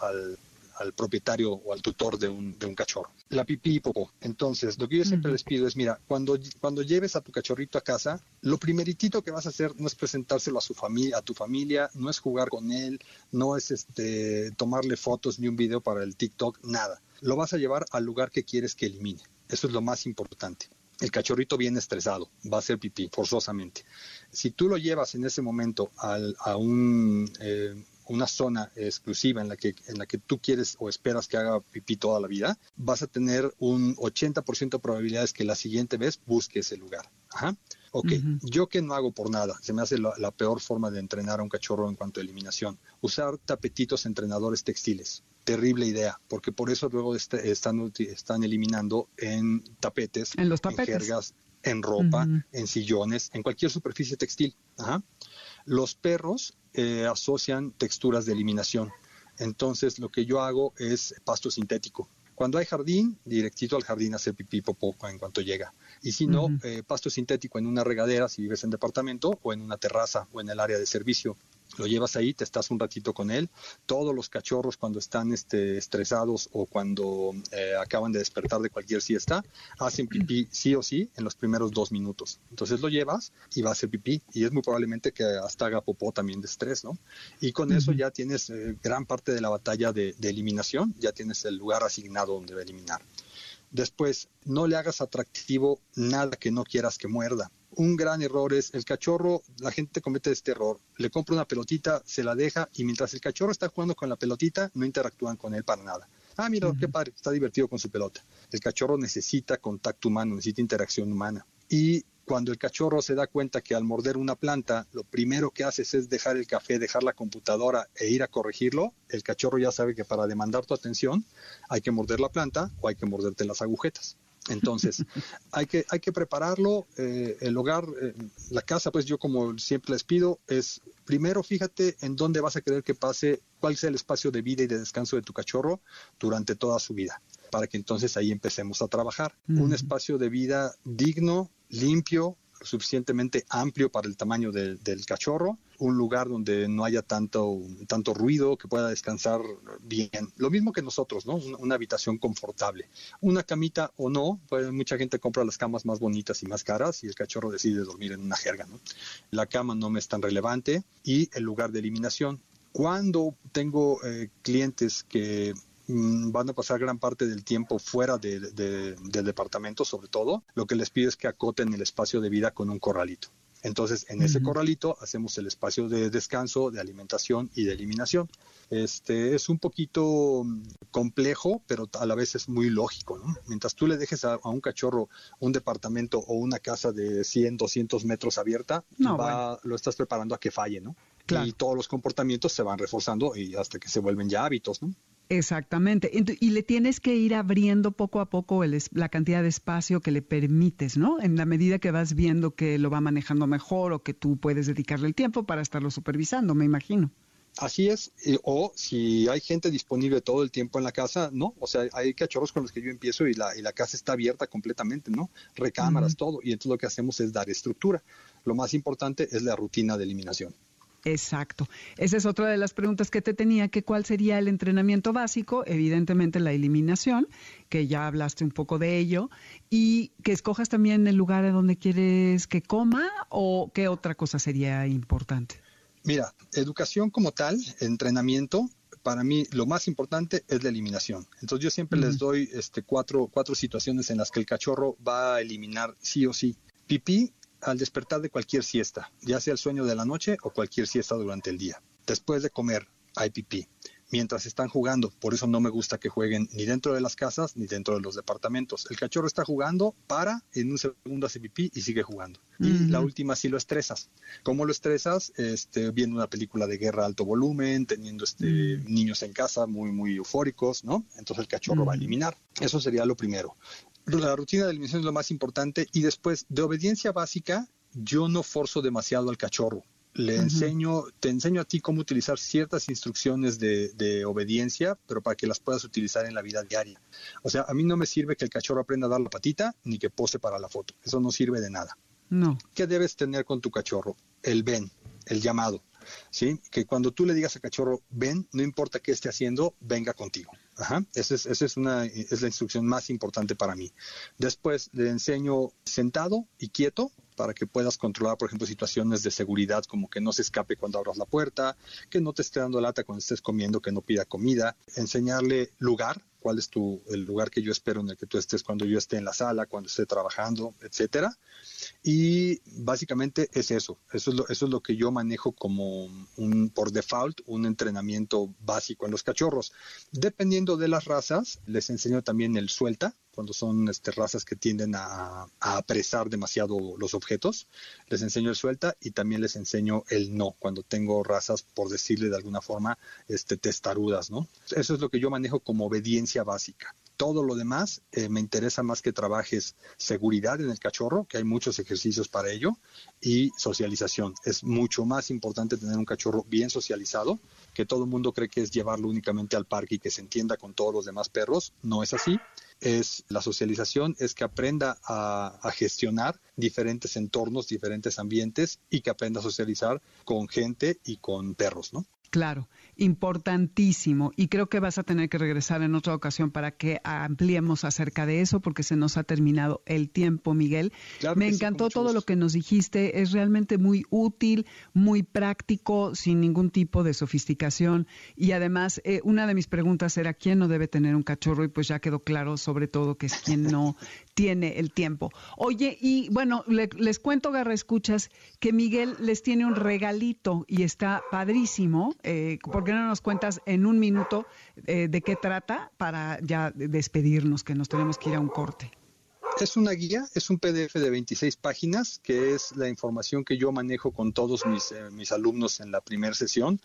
al al propietario o al tutor de un, de un cachorro. La pipí y popó. Entonces, lo que yo siempre les pido es, mira, cuando, cuando lleves a tu cachorrito a casa, lo primeritito que vas a hacer no es presentárselo a su familia, a tu familia, no es jugar con él, no es este tomarle fotos ni un video para el TikTok, nada. Lo vas a llevar al lugar que quieres que elimine. Eso es lo más importante el cachorrito viene estresado, va a hacer pipí forzosamente. Si tú lo llevas en ese momento al, a un, eh, una zona exclusiva en la que en la que tú quieres o esperas que haga pipí toda la vida, vas a tener un 80% de probabilidades que la siguiente vez busque ese lugar. Ajá. Ok, yo que no hago por nada, se me hace la, peor forma de entrenar a un cachorro en cuanto a eliminación. Usar tapetitos entrenadores textiles. Terrible idea, porque por eso luego este, están, están eliminando en tapetes, en, los tapetes. en jergas, en ropa, en sillones, en cualquier superficie textil. Ajá. Los perros eh, asocian texturas de eliminación. Entonces lo que yo hago es pasto sintético. Cuando hay jardín, directito al jardín hacer pipí popó en cuanto llega. Y si no, eh, pasto sintético en una regadera si vives en departamento o en una terraza o en el área de servicio lo llevas ahí, te estás un ratito con él. Todos los cachorros cuando están este, estresados o cuando eh, acaban de despertar de cualquier siesta, hacen pipí sí o sí en los primeros dos minutos. Entonces lo llevas y va a hacer pipí y es muy probablemente que hasta haga popó también de estrés, ¿no? Y con eso ya tienes eh, gran parte de la batalla de, de eliminación, ya tienes el lugar asignado donde va a eliminar. Después, no le hagas atractivo nada que no quieras que muerda un gran error es el cachorro, la gente comete este error, le compra una pelotita, se la deja y mientras el cachorro está jugando con la pelotita, no interactúan con él para nada. Ah, mira, qué padre, está divertido con su pelota. El cachorro necesita contacto humano, necesita interacción humana. Y cuando el cachorro se da cuenta que al morder una planta, lo primero que haces es dejar el café, dejar la computadora e ir a corregirlo, el cachorro ya sabe que para demandar tu atención hay que morder la planta o hay que morderte las agujetas. Entonces, hay que, hay que prepararlo. Eh, el hogar, eh, la casa, pues yo como siempre les pido, es primero fíjate en dónde vas a querer que pase, cuál sea el espacio de vida y de descanso de tu cachorro durante toda su vida, para que entonces ahí empecemos a trabajar. Un espacio de vida digno, limpio, suficientemente amplio para el tamaño del cachorro, un lugar donde no haya tanto, tanto ruido, que pueda descansar bien. Lo mismo que nosotros, ¿no? Una, habitación confortable. Una camita o no, pues mucha gente compra las camas más bonitas y más caras y el cachorro decide dormir en una jerga, ¿no? La cama no me es tan relevante y el lugar de eliminación. Cuando tengo eh, clientes que van a pasar gran parte del tiempo fuera del departamento, sobre todo, lo que les pido es que acoten el espacio de vida con un corralito. Entonces, en ese corralito hacemos el espacio de descanso, de alimentación y de eliminación. Este es un poquito mm, complejo, pero a la vez es muy lógico. Mientras tú le dejes a, un cachorro un departamento o una casa de 100, 200 metros abierta, lo estás preparando a que falle, ¿no? Y todos los comportamientos se van reforzando y hasta que se vuelven ya hábitos, ¿no? Exactamente. Y le tienes que ir abriendo poco a poco la cantidad de espacio que le permites, ¿no? En la medida que vas viendo que lo va manejando mejor o que tú puedes dedicarle el tiempo para estarlo supervisando, me imagino. Así es, o si hay gente disponible todo el tiempo en la casa, ¿no? O sea, hay cachorros con los que yo empiezo y la, y la casa está abierta completamente, ¿no? Recámaras, todo, y entonces lo que hacemos es dar estructura. Lo más importante es la rutina de eliminación. Exacto. Esa es otra de las preguntas que te tenía, que cuál sería el entrenamiento básico, evidentemente la eliminación, que ya hablaste un poco de ello, y que escojas también el lugar de donde quieres que coma o qué otra cosa sería importante. Mira, educación como tal, entrenamiento, para mí lo más importante es la eliminación. Entonces yo siempre les doy este, cuatro, cuatro situaciones en las que el cachorro va a eliminar sí o sí. Pipí, al despertar de cualquier siesta, ya sea el sueño de la noche o cualquier siesta durante el día. Después de comer, hay pipí. mientras están jugando. Por eso no me gusta que jueguen ni dentro de las casas ni dentro de los departamentos. El cachorro está jugando, para, en un segundo hace pipí y sigue jugando. Y la última sí lo estresas. ¿Cómo lo estresas? Este, viendo una película de guerra a alto volumen, teniendo este, mm. niños en casa muy, muy eufóricos, ¿no? Entonces el cachorro va a mm. eliminar. Eso sería lo primero. La rutina de eliminación es lo más importante y después de obediencia básica, yo no forzo demasiado al cachorro le enseño, te enseño a ti cómo utilizar ciertas instrucciones de, obediencia, pero para que las puedas utilizar en la vida diaria. O sea, a mí no me sirve que el cachorro aprenda a dar la patita ni que pose para la foto. Eso no sirve de nada. No. ¿Qué debes tener con tu cachorro? El ven, el llamado. ¿Sí? Que cuando tú le digas al cachorro, ven, no importa qué esté haciendo, venga contigo. Ajá. Esa es, esa es, una, es la instrucción más importante para mí. Después le enseño sentado y quieto, para que puedas controlar, por ejemplo, situaciones de seguridad como que no se escape cuando abras la puerta, que no te esté dando lata cuando estés comiendo, que no pida comida, enseñarle lugar, cuál es tu, el lugar que yo espero en el que tú estés cuando yo esté en la sala, cuando esté trabajando, etcétera. Y básicamente es eso, eso es lo, eso es lo que yo manejo como un, por default, un entrenamiento básico en los cachorros. Dependiendo de las razas, les enseño también el suelta, cuando son este, razas que tienden a, apresar demasiado los objetos. Les enseño el suelta y también les enseño el no, cuando tengo razas, por decirle de alguna forma, este, testarudas, ¿no? Eso es lo que yo manejo como obediencia básica. Todo lo demás eh, me interesa más que trabajes seguridad en el cachorro, que hay muchos ejercicios para ello, y socialización. Es mucho más importante tener un cachorro bien socializado, que todo el mundo cree que es llevarlo únicamente al parque y que se entienda con todos los demás perros. No es así es la socialización, es que aprenda a, a, gestionar diferentes entornos, diferentes ambientes y que aprenda a socializar con gente y con perros, ¿no? Claro, importantísimo. Y creo que vas a tener que regresar en otra ocasión para que ampliemos acerca de eso, porque se nos ha terminado el tiempo, Miguel. Me encantó todo lo que nos dijiste. Es realmente muy útil, muy práctico, sin ningún tipo de sofisticación. Y además, eh, una de mis preguntas era, ¿quién no debe tener un cachorro? Y pues ya quedó claro, sobre todo, que es quien no tiene el tiempo. Oye, y bueno, les cuento, Garra Escuchas, que Miguel les tiene un regalito y está padrísimo. Eh, ¿Por qué no nos cuentas en un minuto eh, de qué trata para ya despedirnos, que nos tenemos que ir a un corte? Es una guía, es un PDF de 26 páginas, que es la información que yo manejo con todos mis, eh, mis alumnos en la primera sesión.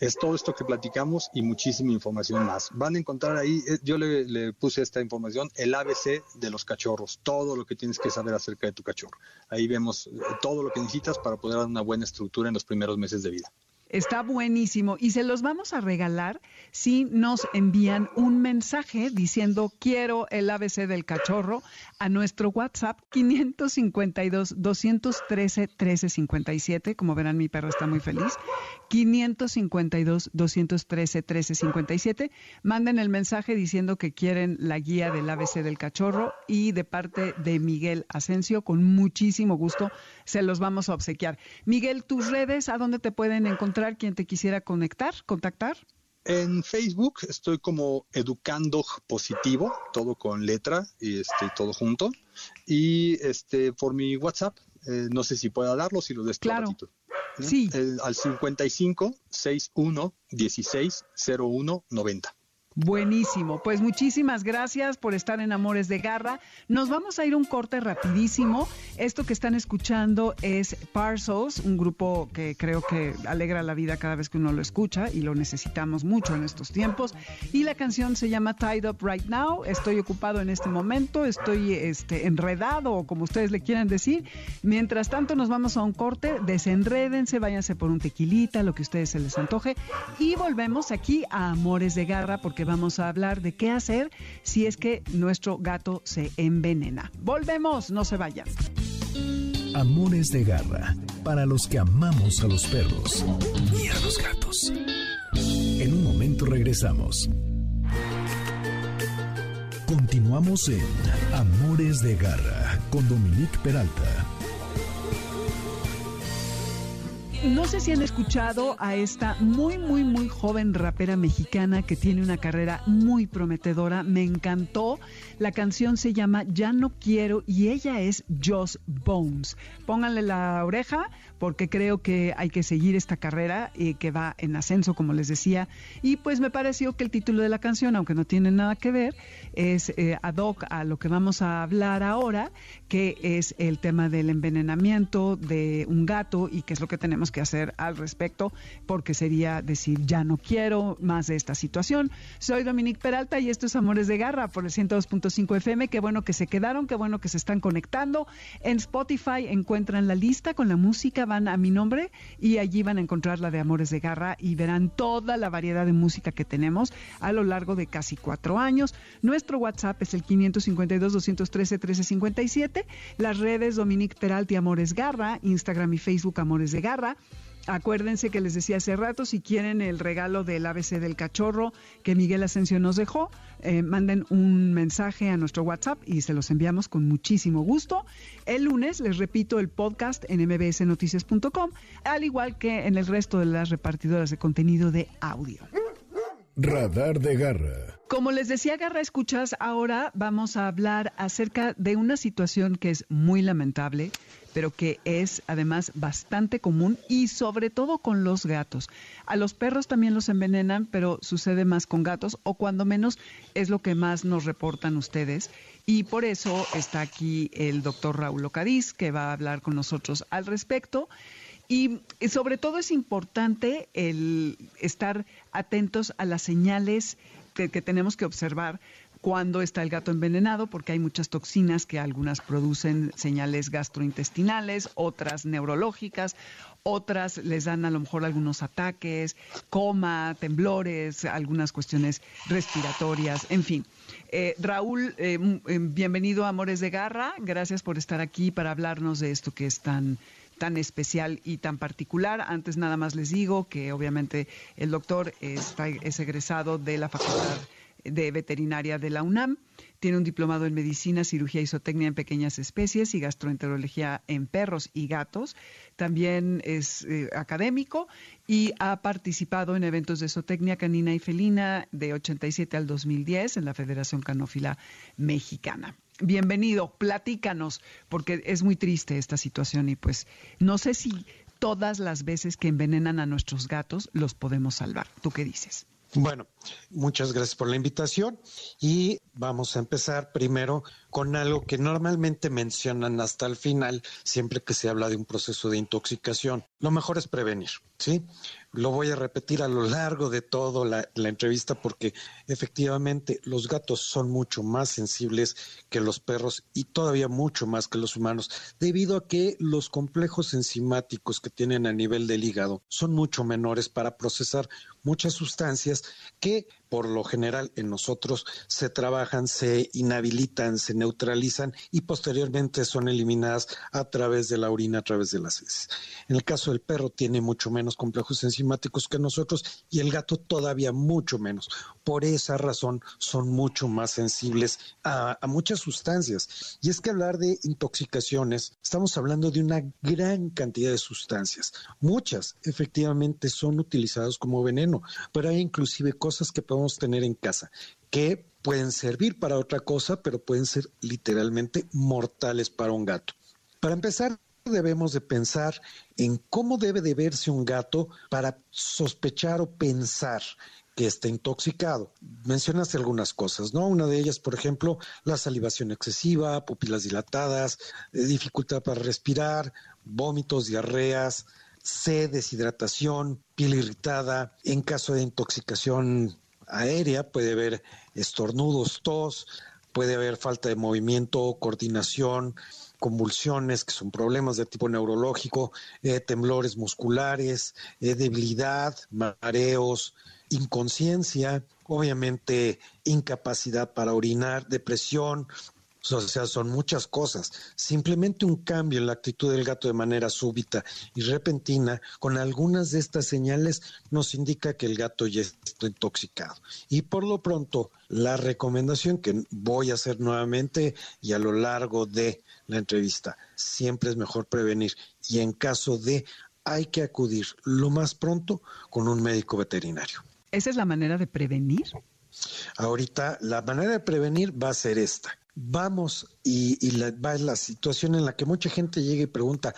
Es todo esto que platicamos y muchísima información más. Van a encontrar ahí, eh, yo le, le, puse esta información, el ABC de los cachorros, todo lo que tienes que saber acerca de tu cachorro. Ahí vemos todo lo que necesitas para poder dar una buena estructura en los primeros meses de vida. Está buenísimo y se los vamos a regalar si nos envían un mensaje diciendo quiero el ABC del cachorro a nuestro WhatsApp 552 213 1357. Como verán, mi perro está muy feliz. 552 213 1357. Manden el mensaje diciendo que quieren la guía del ABC del cachorro y de parte de Miguel Asensio, con muchísimo gusto se los vamos a obsequiar. Miguel, tus redes, ¿a dónde te pueden encontrar quien te quisiera conectar, contactar? En Facebook estoy como Educando Positivo, todo con letra y este, todo junto. Y este por mi WhatsApp, eh, no sé si pueda darlo, si lo des claro. Sí. al 55 61 16 01 90. Buenísimo. Pues muchísimas gracias por estar en Amores de Garra. Nos vamos a ir un corte rapidísimo. Esto que están escuchando es Parcels, un grupo que creo que alegra la vida cada vez que uno lo escucha y lo necesitamos mucho en estos tiempos. Y la canción se llama Tied Up Right Now. Estoy ocupado en este momento, estoy este, enredado o como ustedes le quieran decir. Mientras tanto nos vamos a un corte, desenrédense, váyanse por un tequilita, lo que a ustedes se les antoje y volvemos aquí a Amores de Garra porque vamos a hablar de qué hacer si es que nuestro gato se envenena. Volvemos, no se vayan. Amores de garra, para los que amamos a los perros y a los gatos. En un momento regresamos. Continuamos en Amores de Garra con Dominique Peralta. No sé si han escuchado a esta muy, muy, muy joven rapera mexicana que tiene una carrera muy prometedora. Me encantó. La canción se llama Ya no quiero y ella es Joss Bones. Pónganle la oreja porque creo que hay que seguir esta carrera y que va en ascenso, como les decía. Y pues me pareció que el título de la canción, aunque no tiene nada que ver, es eh, ad hoc a lo que vamos a hablar ahora, que es el tema del envenenamiento de un gato y qué es lo que tenemos que hacer al respecto, porque sería decir, ya no quiero más de esta situación. Soy Dominique Peralta y esto es Amores de Garra por el 102.5 FM. Qué bueno que se quedaron, qué bueno que se están conectando. En Spotify encuentran la lista con la música, van a mi nombre y allí van a encontrar la de Amores de Garra y verán toda la variedad de música que tenemos a lo largo de casi cuatro años. Nuestro WhatsApp es el 552-213-1357. Las redes Dominique Peralta y Amores Garra, Instagram y Facebook Amores de Garra. Acuérdense que les decía hace rato, si quieren el regalo del ABC del cachorro que Miguel Asensio nos dejó, eh, manden un mensaje a nuestro WhatsApp y se los enviamos con muchísimo gusto. El lunes, les repito, el podcast en mbsnoticias.com, al igual que en el resto de las repartidoras de contenido de audio. Radar de Garra. Como les decía, Garra Escuchas, ahora vamos a hablar acerca de una situación que es muy lamentable, pero que es además bastante común y sobre todo con los gatos. A los perros también los envenenan, pero sucede más con gatos o cuando menos es lo que más nos reportan ustedes. Y por eso está aquí el doctor Raúl Ocadiz, que va a hablar con nosotros al respecto. Y sobre todo es importante el estar atentos a las señales que, tenemos que observar cuando está el gato envenenado, porque hay muchas toxinas que algunas producen señales gastrointestinales, otras neurológicas, otras les dan a lo mejor algunos ataques, coma, temblores, algunas cuestiones respiratorias, en fin. Eh, Raúl, eh, eh, bienvenido a Amores de Garra, gracias por estar aquí para hablarnos de esto que es tan tan especial y tan particular. Antes nada más les digo que obviamente el doctor es egresado de la Facultad de Veterinaria de la UNAM. Tiene un diplomado en medicina, cirugía y zootecnia en pequeñas especies y gastroenterología en perros y gatos. También es eh, académico y ha participado en eventos de zootecnia canina y felina de 87 al 2010 en la Federación Canófila Mexicana bienvenido, platícanos, porque es muy triste esta situación y pues no sé si todas las veces que envenenan a nuestros gatos los podemos salvar. ¿Tú qué dices? Bueno, muchas gracias por la invitación y vamos a empezar primero con algo que normalmente mencionan hasta el final, siempre que se habla de un proceso de intoxicación. Lo mejor es prevenir, ¿sí? Lo voy a repetir a lo largo de toda la, la, entrevista porque efectivamente los gatos son mucho más sensibles que los perros y todavía mucho más que los humanos, debido a que los complejos enzimáticos que tienen a nivel del hígado son mucho menores para procesar muchas sustancias que por lo general en nosotros se trabajan, se inhabilitan, se neutralizan y posteriormente son eliminadas a través de la orina, a través de las heces. En el caso del perro tiene mucho menos complejos enzimáticos que nosotros y el gato todavía mucho menos. Por esa razón son mucho más sensibles a, muchas sustancias. Y es que hablar de intoxicaciones, estamos hablando de una gran cantidad de sustancias. Muchas efectivamente son utilizadas como veneno, pero hay inclusive cosas que podemos tener en casa que pueden servir para otra cosa, pero pueden ser literalmente mortales para un gato. Para empezar, debemos de pensar en cómo debe de verse un gato para sospechar o pensar que está intoxicado. Mencionaste algunas cosas, ¿no? Una de ellas, por ejemplo, la salivación excesiva, pupilas dilatadas, eh, dificultad para respirar, vómitos, diarreas, sed, deshidratación, piel irritada. En caso de intoxicación aérea puede haber estornudos, tos, puede haber falta de movimiento, coordinación, convulsiones, que son problemas de tipo neurológico, eh, temblores musculares, eh, debilidad, mareos, inconsciencia, obviamente incapacidad para orinar, depresión, o sea, son muchas cosas. Simplemente un cambio en la actitud del gato de manera súbita y repentina, con algunas de estas señales, nos indica que el gato ya está intoxicado. Y por lo pronto, la recomendación que voy a hacer nuevamente y a lo largo de la entrevista, siempre es mejor prevenir. Y en caso de hay que acudir lo más pronto con un médico veterinario. ¿Esa es la manera de prevenir? Ahorita la manera de prevenir va a ser esta. Vamos y, la, va la situación en la que mucha gente llega y pregunta,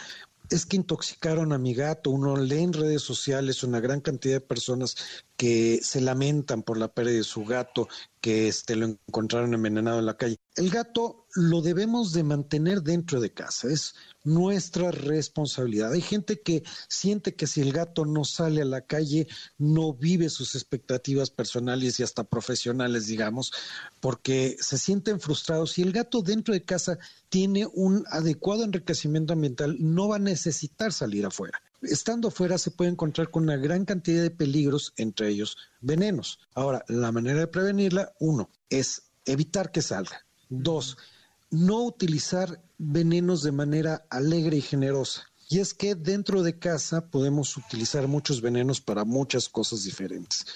es que intoxicaron a mi gato. Uno lee en redes sociales una gran cantidad de personas que se lamentan por la pérdida de su gato, que este, lo encontraron envenenado en la calle. El gato lo debemos de mantener dentro de casa, es nuestra responsabilidad. Hay gente que siente que si el gato no sale a la calle, no vive sus expectativas personales y hasta profesionales, digamos, porque se sienten frustrados. Si el gato dentro de casa tiene un adecuado enriquecimiento ambiental, no va a necesitar salir afuera. Estando afuera se puede encontrar con una gran cantidad de peligros, entre ellos venenos. Ahora, la manera de prevenirla, uno, es evitar que salga. Dos, no utilizar venenos de manera alegre y generosa. Y es que dentro de casa podemos utilizar muchos venenos para muchas cosas diferentes.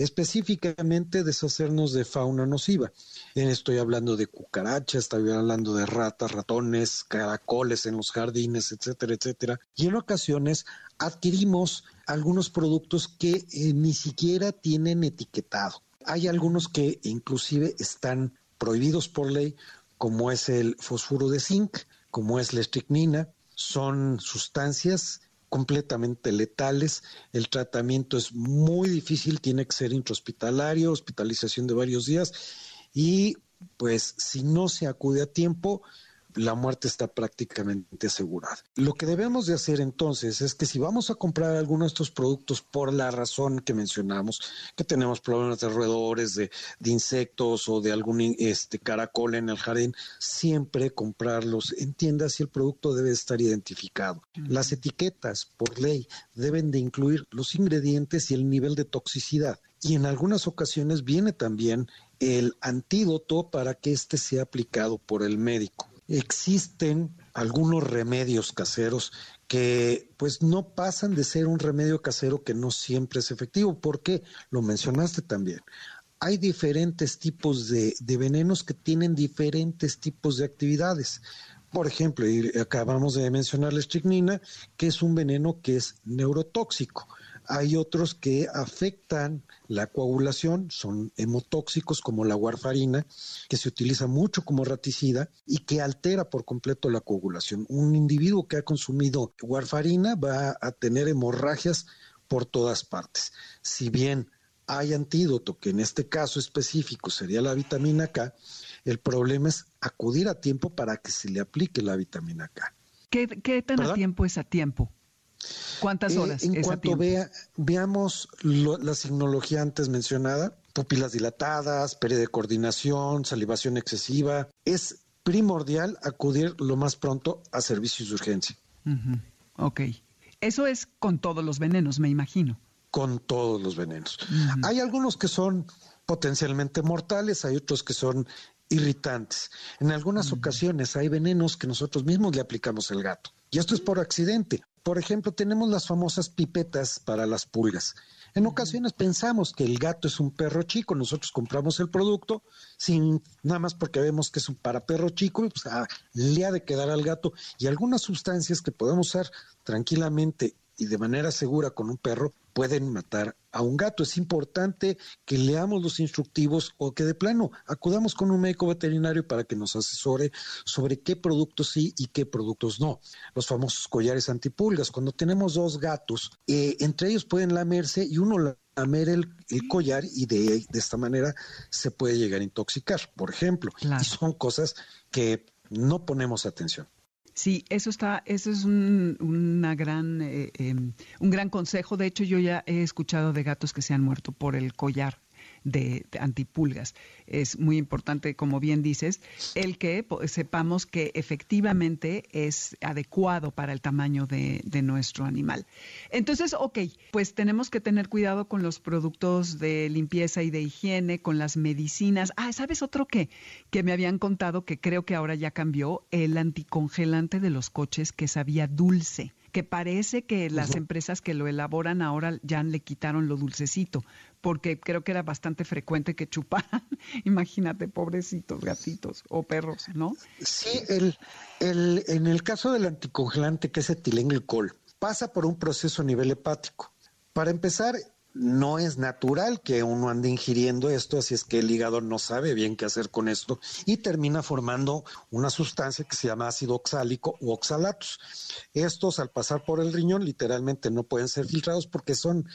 Específicamente deshacernos de fauna nociva. Estoy hablando de cucarachas, estoy hablando de ratas, ratones, caracoles en los jardines, etcétera, etcétera. Y en ocasiones adquirimos algunos productos que eh, ni siquiera tienen etiquetado. Hay algunos que inclusive están prohibidos por ley como es el fosfuro de zinc, como es la estricnina, son sustancias completamente letales. El tratamiento es muy difícil, tiene que ser intrahospitalario, hospitalización de varios días y pues si no se acude a tiempo, la muerte está prácticamente asegurada. Lo que debemos de hacer entonces es que si vamos a comprar alguno de estos productos por la razón que mencionamos, que tenemos problemas de roedores, de, insectos o de algún este, caracol en el jardín, siempre comprarlos en tiendas y el producto debe estar identificado. Las etiquetas, por ley, deben de incluir los ingredientes y el nivel de toxicidad. Y en algunas ocasiones viene también el antídoto para que éste sea aplicado por el médico existen algunos remedios caseros que pues no pasan de ser un remedio casero que no siempre es efectivo, porque lo mencionaste también. Hay diferentes tipos de, de venenos que tienen diferentes tipos de actividades. Por ejemplo, acabamos de mencionar la estricnina, que es un veneno que es neurotóxico. Hay otros que afectan la coagulación, son hemotóxicos como la warfarina, que se utiliza mucho como raticida y que altera por completo la coagulación. Un individuo que ha consumido warfarina va a tener hemorragias por todas partes. Si bien hay antídoto, que en este caso específico sería la vitamina K, el problema es acudir a tiempo para que se le aplique la vitamina K. ¿Qué, tan a tiempo es a tiempo? ¿Cuántas eh, horas? en cuanto vea, veamos la signología antes mencionada, pupilas dilatadas, pérdida de coordinación, salivación excesiva, es primordial acudir lo más pronto a servicios de urgencia. Ok. Eso es con todos los venenos, me imagino. Con todos los venenos. Hay algunos que son potencialmente mortales, hay otros que son irritantes. En algunas ocasiones hay venenos que nosotros mismos le aplicamos al gato. Y esto es por accidente. Por ejemplo, tenemos las famosas pipetas para las pulgas. En ocasiones pensamos que el gato es un perro chico, nosotros compramos el producto sin nada más porque vemos que es un para perro chico, pues, ah, le ha de quedar al gato y algunas sustancias que podemos usar tranquilamente y de manera segura con un perro pueden matar a un gato. Es importante que leamos los instructivos o que de plano acudamos con un médico veterinario para que nos asesore sobre qué productos sí y qué productos no. Los famosos collares antipulgas. Cuando tenemos dos gatos, eh, entre ellos pueden lamerse y uno lamer el, collar y de, de, esta manera se puede llegar a intoxicar, por ejemplo. Y son cosas que no ponemos atención. Sí, eso está, eso es un, una gran, eh, em, un gran consejo. De hecho, yo ya he escuchado de gatos que se han muerto por el collar de, antipulgas. Es muy importante, como bien dices, el que sepamos que efectivamente es adecuado para el tamaño de, nuestro animal. Entonces, ok, pues tenemos que tener cuidado con los productos de limpieza y de higiene, con las medicinas. Ah, ¿sabes otro que, que me habían contado que creo que ahora ya cambió? El anticongelante de los coches que sabía dulce que parece que las empresas que lo elaboran ahora ya le quitaron lo dulcecito, porque creo que era bastante frecuente que chuparan, imagínate, pobrecitos gatitos o perros, ¿no? Sí, el, el, en el caso del anticongelante que es etilenglicol, pasa por un proceso a nivel hepático. Para empezar, no es natural que uno ande ingiriendo esto, así es que el hígado no sabe bien qué hacer con esto y termina formando una sustancia que se llama ácido oxálico u oxalatos. Estos al pasar por el riñón literalmente no pueden ser filtrados porque son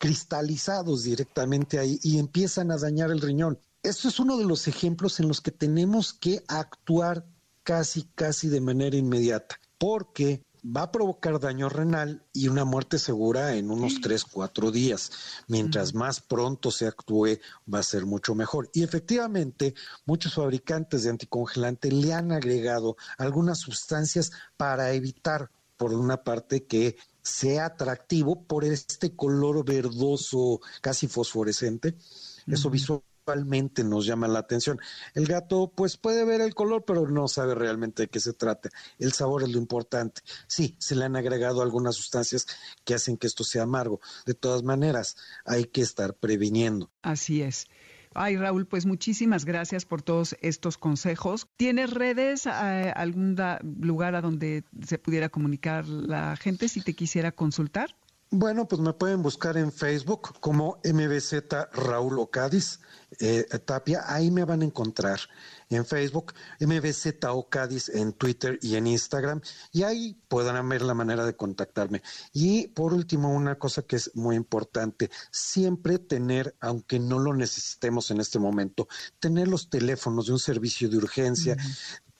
cristalizados directamente ahí y empiezan a dañar el riñón. Esto es uno de los ejemplos en los que tenemos que actuar casi, casi de manera inmediata, porque va a provocar daño renal y una muerte segura en unos 3, 4 días. Mientras más pronto se actúe, va a ser mucho mejor. Y efectivamente, muchos fabricantes de anticongelante le han agregado algunas sustancias para evitar, por una parte, que sea atractivo por este color verdoso, casi fosforescente. Eso visual nos llama la atención. El gato pues puede ver el color, pero no sabe realmente de qué se trata. El sabor es lo importante. Sí, se le han agregado algunas sustancias que hacen que esto sea amargo. De todas maneras, hay que estar previniendo. Así es. Ay, Raúl, pues muchísimas gracias por todos estos consejos. ¿Tienes redes, eh, algún lugar a donde se pudiera comunicar la gente si te quisiera consultar? Bueno, pues me pueden buscar en Facebook como MBZ Raúl Ocadis eh, Tapia, ahí me van a encontrar. En Facebook, MBZ Ocadis en Twitter y en Instagram, y ahí podrán ver la manera de contactarme. Y por último, una cosa que es muy importante, siempre tener, aunque no lo necesitemos en este momento, tener los teléfonos de un servicio de urgencia,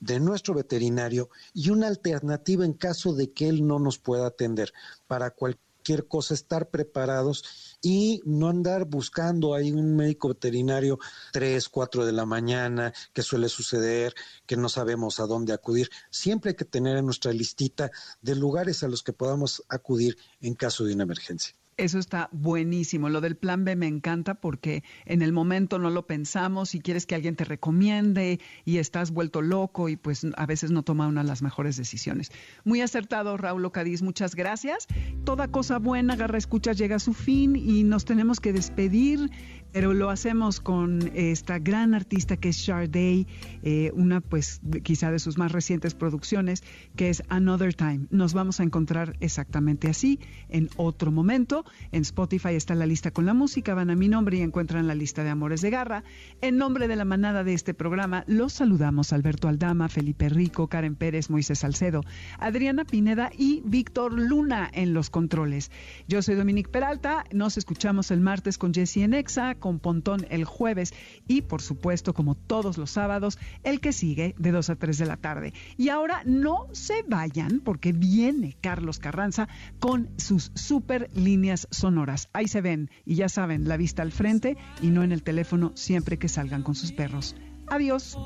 de nuestro veterinario y una alternativa en caso de que él no nos pueda atender. Para cualquier cualquier cosa, estar preparados y no andar buscando ahí un médico veterinario tres, cuatro de la mañana, que suele suceder, que no sabemos a dónde acudir. Siempre hay que tener en nuestra listita de lugares a los que podamos acudir en caso de una emergencia. Eso está buenísimo. Lo del plan B me encanta porque en el momento no lo pensamos y quieres que alguien te recomiende y estás vuelto loco y pues a veces no toma una de las mejores decisiones. Muy acertado, Raúl Ocadiz. Muchas gracias. Toda cosa buena, agarra escuchas, llega a su fin y nos tenemos que despedir pero lo hacemos con esta gran artista que es Sharday, eh, una pues quizá de sus más recientes producciones, que es Another Time. Nos vamos a encontrar exactamente así en otro momento. En Spotify está la lista con la música, van a mi nombre y encuentran la lista de Amores de Garra. En nombre de la manada de este programa, los saludamos Alberto Aldama, Felipe Rico, Karen Pérez, Moisés Salcedo, Adriana Pineda y Víctor Luna en los controles. Yo soy Dominique Peralta, nos escuchamos el martes con Jessie Enexa con Pontón el jueves y por supuesto como todos los sábados el que sigue de 2 a 3 de la tarde. Y ahora no se vayan porque viene Carlos Carranza con sus super líneas sonoras. Ahí se ven y ya saben, la vista al frente y no en el teléfono siempre que salgan con sus perros. Adiós.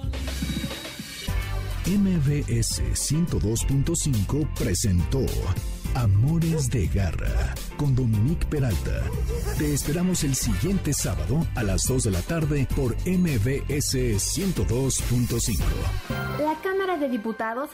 MBS 102.5 presentó Amores de Garra con Dominique Peralta. Te esperamos el siguiente sábado a las 2 de la tarde por MBS 102.5. La Cámara de Diputados